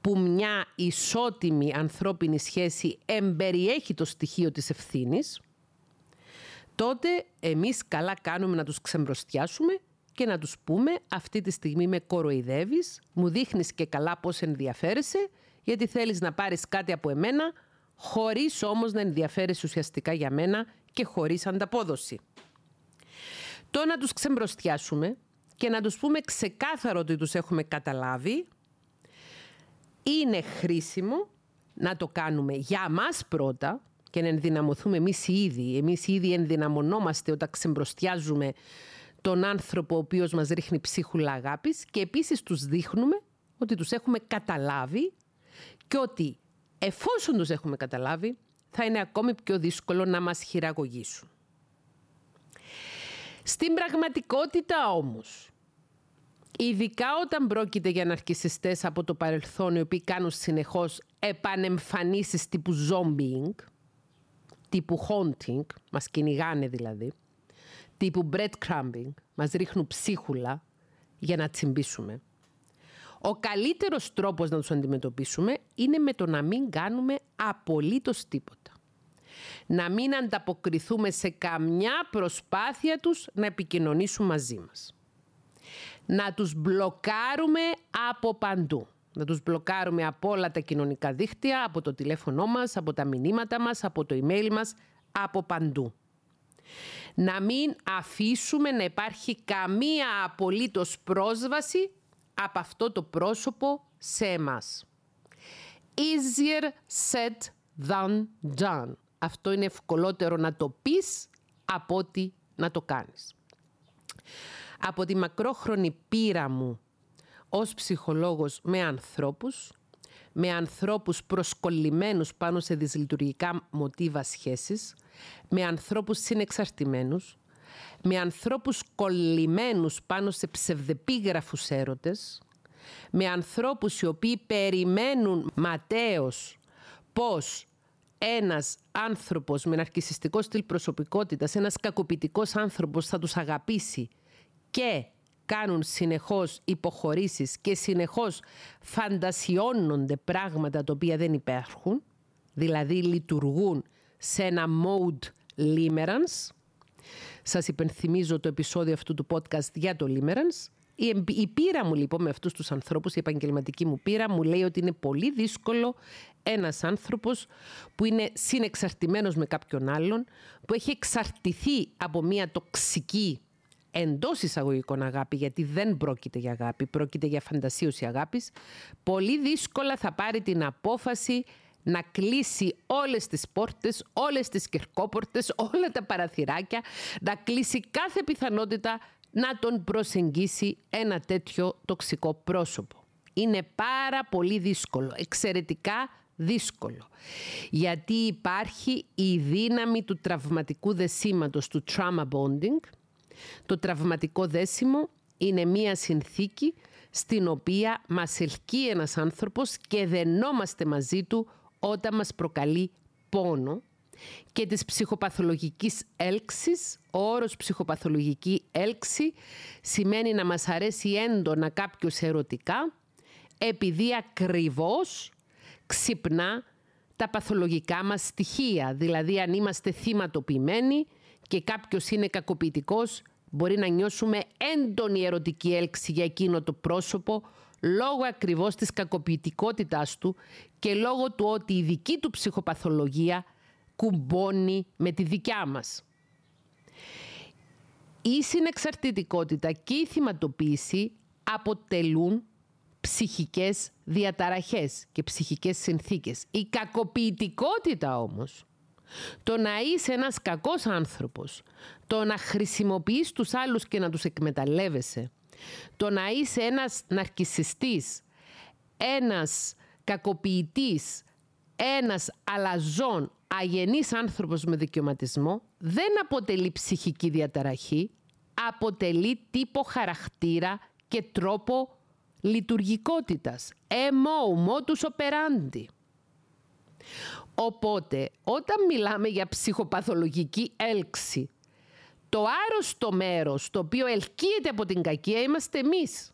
A: που μια ισότιμη ανθρώπινη σχέση εμπεριέχει το στοιχείο της ευθύνης, τότε εμείς καλά κάνουμε να τους ξεμπροστιάσουμε και να τους πούμε αυτή τη στιγμή με κοροϊδεύεις, μου δείχνεις και καλά πώς ενδιαφέρεσαι γιατί θέλεις να πάρεις κάτι από εμένα χωρίς όμως να ενδιαφέρεσαι ουσιαστικά για μένα και χωρίς ανταπόδοση. Το να τους ξεμπροστιάσουμε και να τους πούμε ξεκάθαρο ότι τους έχουμε καταλάβει είναι χρήσιμο να το κάνουμε για μας πρώτα και να ενδυναμωθούμε εμείς οι ίδιοι. Εμείς οι ίδιοι ενδυναμωνόμαστε όταν ξεμπροστιάζουμε τον άνθρωπο ο οποίος μας ρίχνει ψίχουλα αγάπης και επίσης τους δείχνουμε ότι τους έχουμε καταλάβει και ότι εφόσον τους έχουμε καταλάβει θα είναι ακόμη πιο δύσκολο να μας χειραγωγήσουν. Στην πραγματικότητα όμως, ειδικά όταν πρόκειται για ναρκισιστές από το παρελθόν οι οποίοι κάνουν συνεχώς επανεμφανίσεις τύπου zombieing, τύπου haunting, μας κυνηγάνε δηλαδή, τύπου breadcrumbing, μας ρίχνουν ψίχουλα για να τσιμπήσουμε. Ο καλύτερος τρόπος να τους αντιμετωπίσουμε είναι με το να μην κάνουμε απολύτως τίποτα. Να μην ανταποκριθούμε σε καμιά προσπάθεια τους να επικοινωνήσουν μαζί μας. Να τους μπλοκάρουμε από παντού. Να τους μπλοκάρουμε από όλα τα κοινωνικά δίκτυα, από το τηλέφωνό μας, από τα μηνύματα μας, από το email μας, από παντού να μην αφήσουμε να υπάρχει καμία απολύτως πρόσβαση από αυτό το πρόσωπο σε εμάς. Easier said than done. Αυτό είναι ευκολότερο να το πεις από ότι να το κάνεις. Από τη μακρόχρονη πείρα μου ως ψυχολόγος με ανθρώπους, με ανθρώπους προσκολλημένους πάνω σε δυσλειτουργικά μοτίβα σχέσης, με ανθρώπους συνεξαρτημένους, με ανθρώπους κολλημένους πάνω σε ψευδεπίγραφους έρωτες, με ανθρώπους οι οποίοι περιμένουν ματέως πώς ένας άνθρωπος με ναρκισιστικό στυλ προσωπικότητας, ένας κακοποιητικός άνθρωπος θα τους αγαπήσει και κάνουν συνεχώς υποχωρήσεις και συνεχώς φαντασιώνονται πράγματα τα οποία δεν υπάρχουν, δηλαδή λειτουργούν σε ένα mode limerence. Σας υπενθυμίζω το επεισόδιο αυτού του podcast για το limerence. Η, η πείρα μου λοιπόν με αυτούς τους ανθρώπους, η επαγγελματική μου πείρα μου λέει ότι είναι πολύ δύσκολο ένας άνθρωπος που είναι συνεξαρτημένος με κάποιον άλλον, που έχει εξαρτηθεί από μια τοξική εντός εισαγωγικών αγάπη, γιατί δεν πρόκειται για αγάπη, πρόκειται για φαντασίωση αγάπης, πολύ δύσκολα θα πάρει την απόφαση να κλείσει όλες τις πόρτες, όλες τις κερκόπορτες, όλα τα παραθυράκια, να κλείσει κάθε πιθανότητα να τον προσεγγίσει ένα τέτοιο τοξικό πρόσωπο. Είναι πάρα πολύ δύσκολο, εξαιρετικά δύσκολο. Γιατί υπάρχει η δύναμη του τραυματικού δεσίματος, του trauma bonding. Το τραυματικό δέσιμο είναι μία συνθήκη στην οποία μας ελκύει ένας άνθρωπος και δενόμαστε μαζί του όταν μας προκαλεί πόνο και της ψυχοπαθολογικής έλξης. Ο όρος ψυχοπαθολογική έλξη σημαίνει να μας αρέσει έντονα κάποιος ερωτικά επειδή ακριβώς ξυπνά τα παθολογικά μας στοιχεία. Δηλαδή αν είμαστε θυματοποιημένοι και κάποιος είναι κακοποιητικός μπορεί να νιώσουμε έντονη ερωτική έλξη για εκείνο το πρόσωπο λόγω ακριβώς της κακοποιητικότητάς του και λόγω του ότι η δική του ψυχοπαθολογία κουμπώνει με τη δικιά μας. Η συνεξαρτητικότητα και η θυματοποίηση αποτελούν ψυχικές διαταραχές και ψυχικές συνθήκες. Η κακοποιητικότητα όμως, το να είσαι ένας κακός άνθρωπος, το να χρησιμοποιείς τους άλλους και να τους εκμεταλλεύεσαι, το να είσαι ένας ναρκισιστής, ένας κακοποιητής, ένας αλαζόν, αγενής άνθρωπος με δικαιωματισμό, δεν αποτελεί ψυχική διαταραχή, αποτελεί τύπο χαρακτήρα και τρόπο λειτουργικότητας. MO, modus operandi. Οπότε, όταν μιλάμε για ψυχοπαθολογική έλξη, το άρρωστο μέρος το οποίο ελκύεται από την κακία είμαστε εμείς.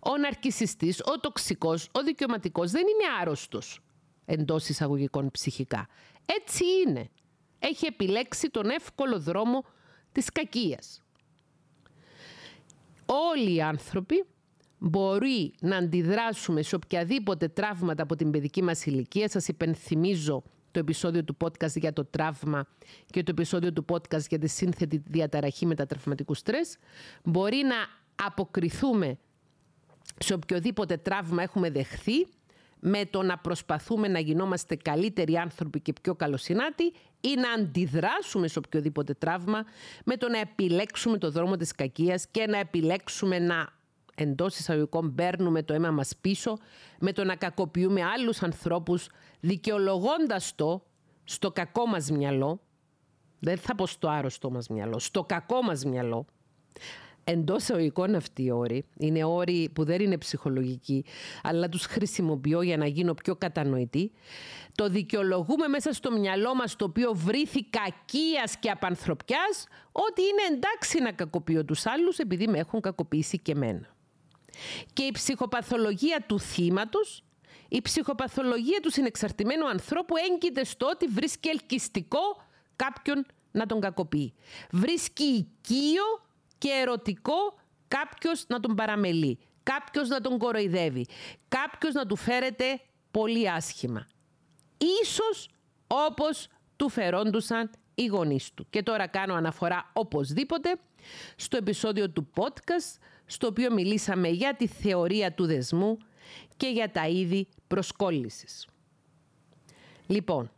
A: Ο ναρκισιστής, ο τοξικός, ο δικαιωματικός δεν είναι άρρωστος εντός εισαγωγικών ψυχικά. Έτσι είναι. Έχει επιλέξει τον εύκολο δρόμο της κακίας. Όλοι οι άνθρωποι μπορεί να αντιδράσουμε σε οποιαδήποτε τραύματα από την παιδική μας ηλικία. Σας υπενθυμίζω το επεισόδιο του podcast για το τραύμα και το επεισόδιο του podcast για τη σύνθετη διαταραχή μετατραυματικού στρες. Μπορεί να αποκριθούμε σε οποιοδήποτε τραύμα έχουμε δεχθεί με το να προσπαθούμε να γινόμαστε καλύτεροι άνθρωποι και πιο καλοσυνάτοι ή να αντιδράσουμε σε οποιοδήποτε τραύμα με το να επιλέξουμε το δρόμο της κακίας και να επιλέξουμε να εντός εισαγωγικών παίρνουμε το αίμα μας πίσω με το να κακοποιούμε άλλους ανθρώπους δικαιολογώντας το στο κακό μας μυαλό. Δεν θα πω στο άρρωστό μας μυαλό, στο κακό μας μυαλό. Εντός εισαγωγικών αυτοί οι όροι είναι όροι που δεν είναι ψυχολογικοί αλλά τους χρησιμοποιώ για να γίνω πιο κατανοητή. Το δικαιολογούμε μέσα στο μυαλό μας το οποίο βρήθη κακίας και απανθρωπιάς ότι είναι εντάξει να κακοποιώ τους άλλους επειδή με έχουν κακοποιήσει και εμένα. Και η ψυχοπαθολογία του θύματος, η ψυχοπαθολογία του συνεξαρτημένου ανθρώπου έγκυται στο ότι βρίσκει ελκυστικό κάποιον να τον κακοποιεί. Βρίσκει οικείο και ερωτικό κάποιος να τον παραμελεί, κάποιος να τον κοροϊδεύει, κάποιος να του φέρεται πολύ άσχημα. Ίσως όπως του φερόντουσαν οι γονείς του. Και τώρα κάνω αναφορά οπωσδήποτε στο επεισόδιο του podcast στο οποίο μιλήσαμε για τη θεωρία του δεσμού και για τα είδη προσκόλλησης. Λοιπόν,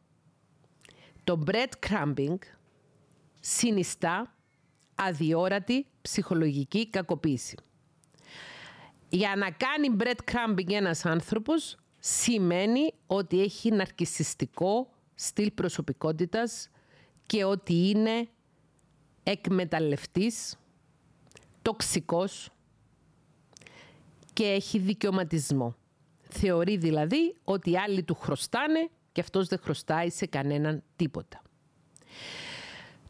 A: το breadcrumbing συνιστά αδιόρατη ψυχολογική κακοποίηση. Για να κάνει breadcrumbing ένας άνθρωπος σημαίνει ότι έχει ναρκισιστικό στυλ προσωπικότητας και ότι είναι εκμεταλλευτής, τοξικός και έχει δικαιωματισμό. Θεωρεί δηλαδή ότι οι άλλοι του χρωστάνε και αυτός δεν χρωστάει σε κανέναν τίποτα.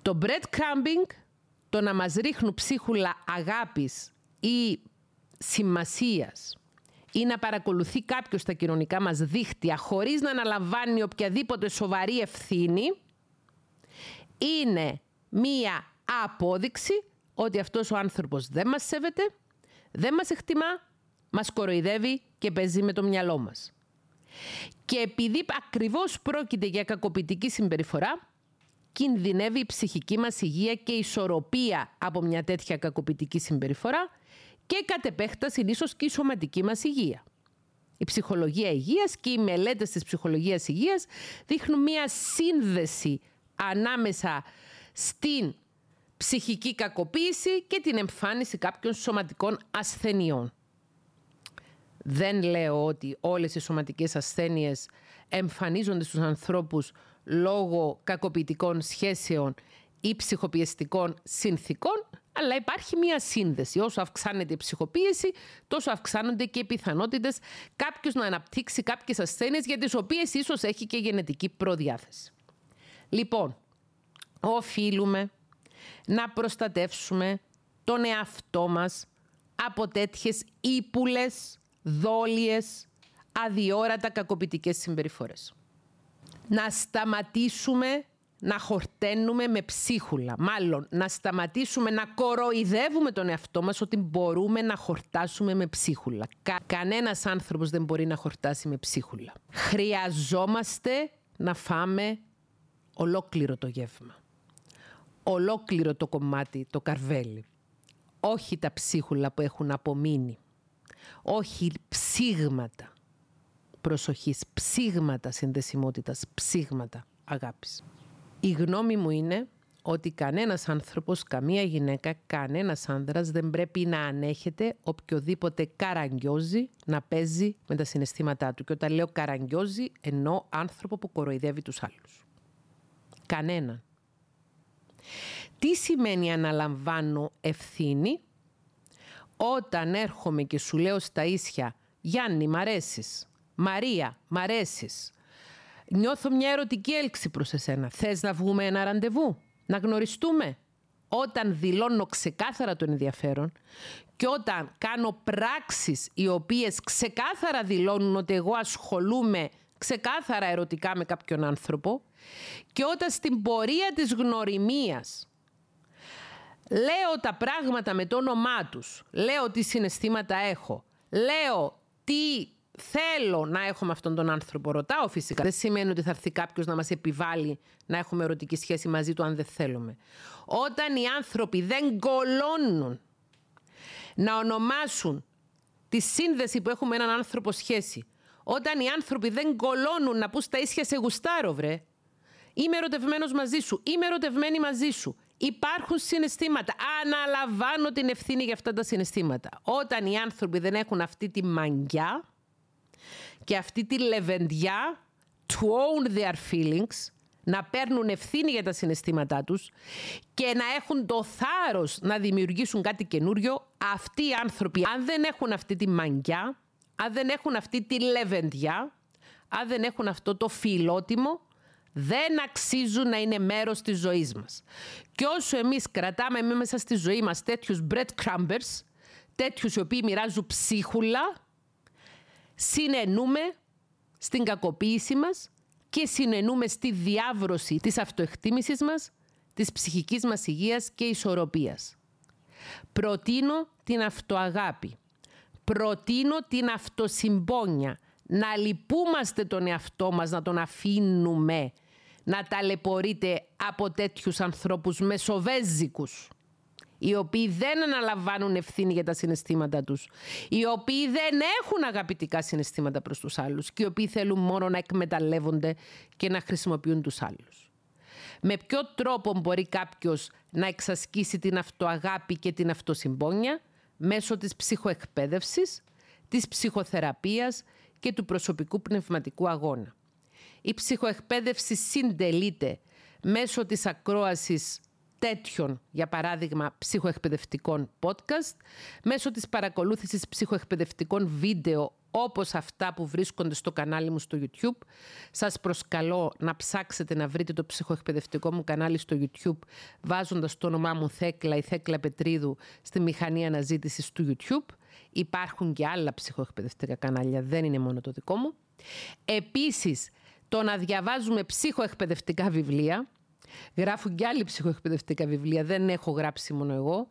A: Το breadcrumbing, το να μας ρίχνουν ψίχουλα αγάπης ή σημασίας ή να παρακολουθεί κάποιος τα κοινωνικά μας δίχτυα χωρίς να αναλαμβάνει οποιαδήποτε σοβαρή ευθύνη, είναι μία απόδειξη ότι αυτός ο άνθρωπος δεν μας σέβεται, δεν μας εκτιμά, μας κοροϊδεύει και παίζει με το μυαλό μας. Και επειδή ακριβώς πρόκειται για κακοποιητική συμπεριφορά, κινδυνεύει η ψυχική μας υγεία και η ισορροπία από μια τέτοια κακοποιητική συμπεριφορά και κατ' επέκταση ίσως και η σωματική μας υγεία. Η ψυχολογία υγείας και οι μελέτες της ψυχολογίας υγείας δείχνουν μια σύνδεση ανάμεσα στην ψυχική κακοποίηση και την εμφάνιση κάποιων σωματικών ασθενειών. Δεν λέω ότι όλες οι σωματικές ασθένειες εμφανίζονται στους ανθρώπους λόγω κακοποιητικών σχέσεων ή ψυχοπιεστικών συνθήκων, αλλά υπάρχει μία σύνδεση. Όσο αυξάνεται η ψυχοπίεση, τόσο αυξάνονται και οι πιθανότητες κάποιος να αναπτύξει κάποιες ασθένειες για τις οποίες ίσως έχει και γενετική προδιάθεση. Λοιπόν, οφείλουμε να προστατεύσουμε τον εαυτό μας από τέτοιες ύπουλες, δόλιες, αδιόρατα κακοποιητικές συμπεριφορές. Να σταματήσουμε να χορταίνουμε με ψίχουλα. Μάλλον, να σταματήσουμε να κοροϊδεύουμε τον εαυτό μας ότι μπορούμε να χορτάσουμε με ψίχουλα. Κα, κανένας άνθρωπος δεν μπορεί να χορτάσει με ψίχουλα. Χρειαζόμαστε να φάμε ολόκληρο το γεύμα. Ολόκληρο το κομμάτι, το καρβέλι. Όχι τα ψίχουλα που έχουν απομείνει. Όχι ψήγματα προσοχής, ψήγματα συνδεσιμότητας, ψήγματα αγάπης. Η γνώμη μου είναι ότι κανένας άνθρωπος, καμία γυναίκα, κανένας άνδρας δεν πρέπει να ανέχεται οποιοδήποτε καραγκιόζει να παίζει με τα συναισθήματά του. Και όταν λέω καραγκιόζει, εννοώ άνθρωπο που κοροϊδεύει τους άλλους. Κανέναν. Τι σημαίνει αναλαμβάνω ευθύνη όταν έρχομαι και σου λέω στα ίσια «Γιάννη, μ' αρέσεις», «Μαρία, μ' αρέσεις», Νιώθω μια ερωτική έλξη προς εσένα. Θες να βγούμε ένα ραντεβού, να γνωριστούμε; Όταν δηλώνω ξεκάθαρα τον ενδιαφέρον και όταν κάνω πράξεις οι οποίες ξεκάθαρα δηλώνουν ότι εγώ ασχολούμαι ξεκάθαρα ερωτικά με κάποιον άνθρωπο και όταν στην πορεία της γνωριμίας λέω τα πράγματα με το όνομά τους, λέω τι συναισθήματα έχω, λέω τι θέλω να έχω με αυτόν τον άνθρωπο. Ρωτάω φυσικά. Δεν σημαίνει ότι θα έρθει κάποιος να μας επιβάλλει να έχουμε ερωτική σχέση μαζί του αν δεν θέλουμε. Όταν οι άνθρωποι δεν κολώνουν να ονομάσουν τη σύνδεση που έχουμε με έναν άνθρωπο σχέση, όταν οι άνθρωποι δεν κολώνουν να πούν στα ίσια σε γουστάρω, βρε. Είμαι ερωτευμένος μαζί σου, είμαι ερωτευμένη μαζί σου. Υπάρχουν συναισθήματα. Αναλαμβάνω την ευθύνη για αυτά τα συναισθήματα. Όταν οι άνθρωποι δεν έχουν αυτή τη μαγιά, και αυτή τη λεβεντιά to own their feelings, να παίρνουν ευθύνη για τα συναισθήματά τους και να έχουν το θάρρος να δημιουργήσουν κάτι καινούριο, αυτοί οι άνθρωποι, αν δεν έχουν αυτή τη μαγκιά, αν δεν έχουν αυτή τη λεβεντιά, αν δεν έχουν αυτό το φιλότιμο, δεν αξίζουν να είναι μέρος της ζωής μας. Και όσο εμείς κρατάμε μέσα στη ζωή μας τέτοιους breadcrumbers, τέτοιους οι οποίοι μοιράζουν ψίχουλα, συνενούμε στην κακοποίηση μας και συνενούμε στη διάβρωση της αυτοεκτίμησης μας, της ψυχικής μας υγείας και ισορροπίας. Προτείνω την αυτοαγάπη. Προτείνω την αυτοσυμπόνια. Να λυπούμαστε τον εαυτό μας, να τον αφήνουμε να ταλαιπωρείται από τέτοιους ανθρώπους μεσοβέζικους οι οποίοι δεν αναλαμβάνουν ευθύνη για τα συναισθήματα τους, οι οποίοι δεν έχουν αγαπητικά συναισθήματα προς τους άλλους και οι οποίοι θέλουν μόνο να εκμεταλλεύονται και να χρησιμοποιούν τους άλλους. Με ποιο τρόπο μπορεί κάποιος να εξασκήσει την αυτοαγάπη και την αυτοσυμπόνια; Μέσω της ψυχοεκπαίδευσης, της ψυχοθεραπείας και του προσωπικού πνευματικού αγώνα. Η ψυχοεκπαίδευση συντελείται μέσω της ακρόασης τέτοιων, για παράδειγμα, ψυχοεκπαιδευτικών podcast, μέσω της παρακολούθησης ψυχοεκπαιδευτικών βίντεο όπως αυτά που βρίσκονται στο κανάλι μου στο YouTube. Σας προσκαλώ να ψάξετε να βρείτε το ψυχοεκπαιδευτικό μου κανάλι στο YouTube βάζοντας το όνομά μου Θέκλα ή Θέκλα Πετρίδου στη μηχανή αναζήτησης του YouTube. Υπάρχουν και άλλα ψυχοεκπαιδευτικά κανάλια, δεν είναι μόνο το δικό μου. Επίσης, το να διαβάζουμε ψυχοεκπαιδευτικά βιβλία. Γράφουν και άλλοι ψυχοεκπαιδευτικά βιβλία, δεν έχω γράψει μόνο εγώ.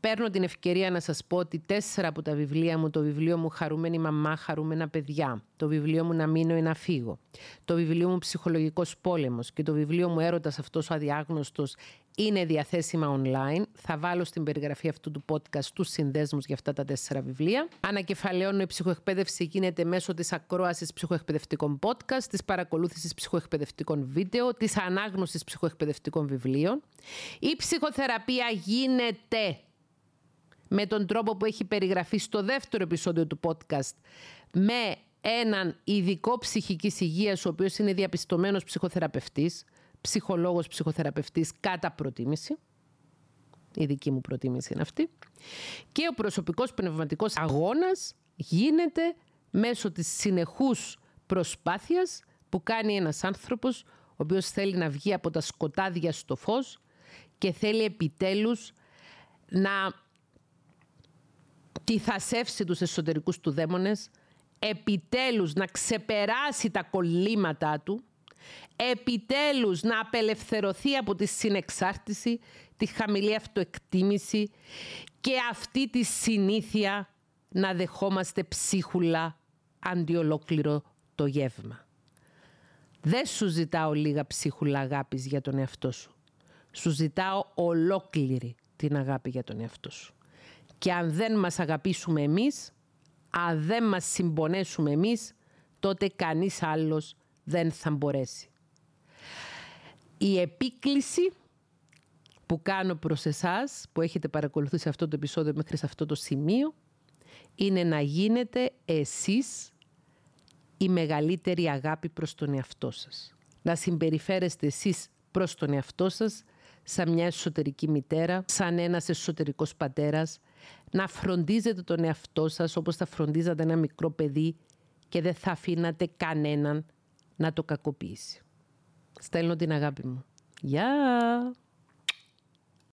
A: Παίρνω την ευκαιρία να σας πω ότι τέσσερα από τα βιβλία μου, το βιβλίο μου «Χαρούμενη μαμά, χαρούμενα παιδιά», το βιβλίο μου «Να μείνω ή να φύγω», το βιβλίο μου «Ψυχολογικός πόλεμος» και το βιβλίο μου «Έρωτας αυτός ο αδιάγνωστος» είναι διαθέσιμα online. Θα βάλω στην περιγραφή αυτού του podcast τους συνδέσμους για αυτά τα τέσσερα βιβλία. Ανακεφαλαιώνω η ψυχοεκπαίδευση γίνεται μέσω της ακρόασης ψυχοεκπαιδευτικών podcast, της παρακολούθησης ψυχοεκπαιδευτικών βίντεο, της ανάγνωσης ψυχοεκπαιδευτικών βιβλίων. Η ψυχοθεραπεία γίνεται με τον τρόπο που έχει περιγραφεί στο δεύτερο επεισόδιο του podcast με έναν ειδικό ψυχικής υγείας ο οποίος είναι διαπιστωμένος ψυχοθεραπευτής, ψυχολόγος ψυχοθεραπευτής κατά προτίμηση. Η δική μου προτίμηση είναι αυτή. Και ο προσωπικός πνευματικός αγώνας γίνεται μέσω της συνεχούς προσπάθειας που κάνει ένας άνθρωπος ο οποίος θέλει να βγει από τα σκοτάδια στο φως και θέλει επιτέλους να τι θα σεύσει τους εσωτερικούς του δαίμονες, επιτέλους να ξεπεράσει τα κολλήματά του, επιτέλους να απελευθερωθεί από τη συνεξάρτηση, τη χαμηλή αυτοεκτίμηση και αυτή τη συνήθεια να δεχόμαστε ψίχουλα αντιολόκληρο το γεύμα. Δεν σου ζητάω λίγα ψίχουλα αγάπης για τον εαυτό σου. Σου ζητάω ολόκληρη την αγάπη για τον εαυτό σου. Και αν δεν μας αγαπήσουμε εμείς, αν δεν μας συμπονέσουμε εμείς, τότε κανείς άλλος δεν θα μπορέσει. Η επίκληση που κάνω προς εσάς, που έχετε παρακολουθήσει αυτό το επεισόδιο μέχρι σε αυτό το σημείο, είναι να γίνετε εσείς η μεγαλύτερη αγάπη προς τον εαυτό σας. Να συμπεριφέρεστε εσείς προς τον εαυτό σας σαν μια εσωτερική μητέρα, σαν ένας εσωτερικός πατέρας, να φροντίζετε τον εαυτό σας όπως θα φροντίζατε ένα μικρό παιδί και δεν θα αφήνατε κανέναν να το κακοποιήσει. Στέλνω την αγάπη μου. Γεια!